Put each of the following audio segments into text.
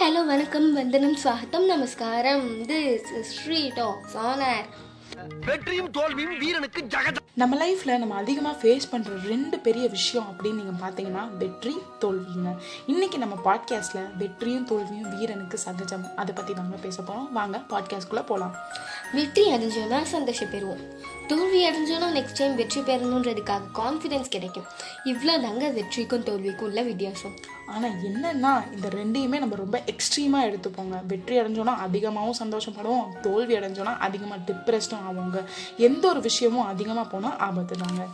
Hello வணக்கம். வந்தனம் ஸ்வாகத்தம் நமஸ்காரம். திஸ் ஸ்ரீ டாக்ஸ் ஆனர் வெற்றியும் தோல்வியும் வீரனுக்கு ஜகஜ நம்ம லைஃப்ல நம்ம அதிகமாக ஃபேஸ் பண்ற ரெண்டு பெரிய விஷயம் அப்படின்னு நீங்க பார்த்தீங்கன்னா வெற்றி தோல்விங்க. இன்னைக்கு நம்ம பாட்காஸ்ட்ல வெற்றியும் தோல்வியும் வீரனுக்கு சகஜம். அதை பத்தி தாங்க பேச போறோம். வாங்க பாட்காஸ்ட்குள்ள போலாம். வெற்றி அடைஞ்சோன்னா சந்தோஷம் பெறுவோம். தோல்வி அடைஞ்சோன்னா நெக்ஸ்ட் டைம் வெற்றி பெறணுன்றதுக்காக கான்ஃபிடென்ஸ் கிடைக்கும். இவ்வளோ தாங்க வெற்றிக்கும் தோல்விக்கும் உள்ள வித்தியாசம். ஆனா என்னன்னா இந்த ரெண்டையுமே நம்ம ரொம்ப எக்ஸ்ட்ரீமா எடுத்துப்போங்க. வெற்றி அடைஞ்சோன்னா அதிகமாகவும் சந்தோஷப்படுவோம். தோல்வி அடைஞ்சோன்னா அதிகமாக டிப்ரெஸ்டும் ஆவோங்க. எந்த ஒரு விஷயமும் அதிகமாக போனால் ஆபத்து தாங்க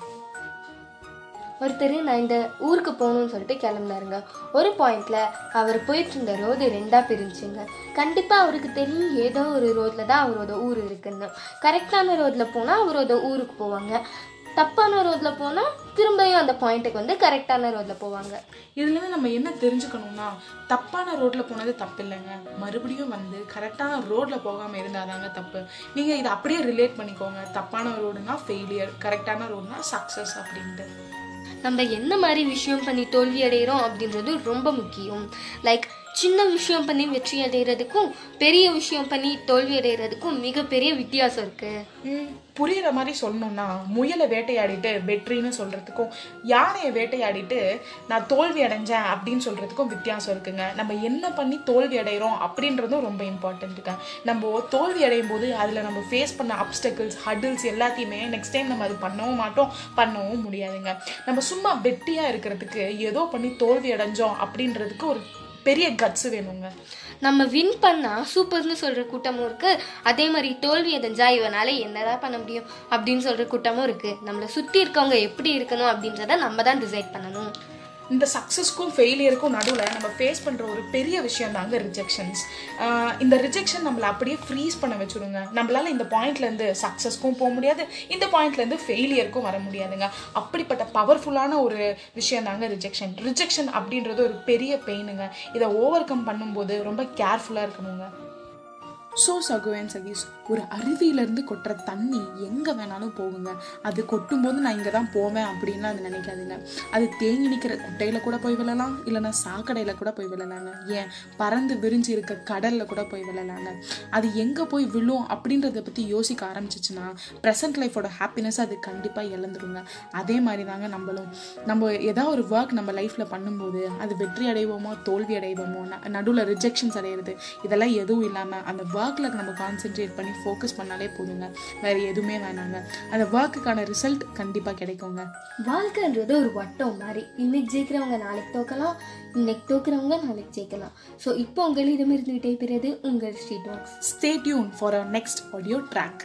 ஒருத்தர் நான் இந்த ஊருக்கு போகணும்னு சொல்லிட்டு கிளம்புனாருங்க. ஒரு பாயிண்ட்ல அவர் போயிட்டு இருந்த ரோடு ரெண்டா பிரிஞ்சுங்க கண்டிப்பா அவருக்கு தெரியும் ஏதோ ஒரு ரோட்ல தான் அவரோட ஊர் இருக்குன்னு. கரெக்டான ரோட்ல போனா அவரோட ஊருக்கு போவாங்க. தப்பான ரோட்ல போனா திரும்பியும் அந்த பாயிண்ட்டுக்கு வந்து கரெக்டான ரோட்ல போவாங்க. இதுலேருந்து நம்ம என்ன தெரிஞ்சுக்கணும்னா தப்பான ரோட்டில் போனது தப்பு இல்லைங்க மறுபடியும் வந்து கரெக்டான ரோட்டில் போகாமல் இருந்தாதாங்க தப்பு. நீங்கள் இதை அப்படியே ரிலேட் பண்ணிக்கோங்க. தப்பான ரோடுனா ஃபெயிலியர் கரெக்டான ரோடுனா சக்ஸஸ் அப்படின்ட்டு. நம்ம என்ன மாதிரி விஷயம் பண்ணி தோல்வி அடைகிறோம் அப்படின்றது ரொம்ப முக்கியம். லைக் சின்ன விஷயம் பண்ணி வெற்றி அடைகிறதுக்கும் பெரிய விஷயம் பண்ணி தோல்வி அடைகிறதுக்கும் மிகப்பெரிய வித்தியாசம் இருக்கு. ம், புரியுற மாதிரி சொல்லணும்னா முயலை வேட்டையாடிட்டு வெற்றின்னு சொல்றதுக்கும் யானையை வேட்டையாடிட்டு நான் தோல்வி அடைஞ்சேன் அப்படின்னு சொல்றதுக்கும் வித்தியாசம் இருக்குங்க. நம்ம என்ன பண்ணி தோல்வி அடைகிறோம் அப்படின்றதும் ரொம்ப இம்பார்ட்டன்ட்டுங்க நம்ம தோல்வி அடையும் போது அதில் நம்ம ஃபேஸ் பண்ண அப்டக்கிள்ஸ் ஹடில்ஸ் எல்லாத்தையுமே நெக்ஸ்ட் டைம் நம்ம அது பண்ணவும் மாட்டோம் பண்ணவும் முடியாதுங்க. நம்ம சும்மா வெட்டியாக இருக்கிறதுக்கு ஏதோ பண்ணி தோல்வி அடைஞ்சோம் அப்படின்றதுக்கு ஒரு பெரிய கட்ஸ் வேணுங்க. நம்ம வின் பண்ணால் சூப்பர்னு சொல்கிற கூட்டமும் இருக்குது அதே மாதிரி தோல்வி அடைஞ்சா இவனால் என்னதான் பண்ண முடியும் அப்படின்னு சொல்கிற கூட்டமும் இருக்குது நம்மளை சுற்றி இருக்கவங்க எப்படி இருக்கணும் அப்படின்றத நம்ம தான் டிசைட் பண்ணணும். இந்த சக்ஸஸ்க்கும் ஃபெயிலியருக்கும் நடுவில் நம்ம ஃபேஸ் பண்ணுற ஒரு பெரிய விஷயம் தாங்க ரிஜெக்ஷன்ஸ் இந்த ரிஜெக்ஷன் நம்மளை அப்படியே ஃப்ரீஸ் பண்ண வச்சுடுங்க. நம்மளால் இந்த பாயிண்ட்லேருந்து சக்ஸஸ்க்கும் போக முடியாது. இந்த பாயிண்ட்லேருந்து ஃபெயிலியருக்கும் வர முடியாதுங்க. அப்படிப்பட்ட பவர்ஃபுல்லான ஒரு விஷயம் தாங்க ரிஜெக்ஷன் ரிஜெக்ஷன் அப்படின்றது ஒரு பெரிய பெயினுங்க இதை ஓவர் கம் பண்ணும்போது ரொம்ப கேர்ஃபுல்லாக இருக்கணுங்க. ஸோ சகுவேன் சகீஸ் ஒரு அருவியிலேருந்து கொட்டுற தண்ணி எங்கே வேணாலும் போகுங்க. அது கொட்டும்போது நான் இங்கே தான் போவேன் அப்படின்லாம் அது நினைக்காதுங்க. அது தேங்கி நிற்கிற குட்டையில் கூட போய் விழலாம் இல்லைன்னா சாக்கடையில் கூட போய் விழலாங்க. ஏன்? பறந்து விரிஞ்சு இருக்க கடலில் கூட போய் விழலாங்க. அது எங்கே போய் விழும் அப்படின்றத பற்றி யோசிக்க ஆரம்பிச்சிச்சுன்னா ப்ரெசன்ட் லைஃபோட ஹாப்பினஸ் அது கண்டிப்பாக இழந்துருங்க. அதே மாதிரி தாங்க நம்மளும். நம்ம ஏதாவது ஒரு ஒர்க் நம்ம லைஃப்பில் பண்ணும்போது அது வெற்றி அடைவோமோ தோல்வி அடைவோமோ நடுவில் ரிஜெக்ஷன்ஸ் அடையிறது இதெல்லாம் எதுவும் இல்லாமல் அந்த ஒர்க்கில் நம்ம கான்சென்ட்ரேட் பண்ணி ஃபோக்கஸ் பண்ணாலே போதுங்க. வேறு எதுவுமே வேணாங்க. அந்த ஒர்க்குக்கான ரிசல்ட் கண்டிப்பாக கிடைக்குங்க. வாழ்க்கைன்றது ஒரு வட்டம் மாதிரி. இன்னைக்கு ஜெயிக்கிறவங்க நாளைக்கு தோக்கலாம் இன்னைக்கு தோக்குறவங்க நாளைக்கு ஜெயிக்கலாம். ஸோ இப்போ உங்களிடமிருந்து விடைபெறுவது உங்கள் street walks stay tune for our next audio track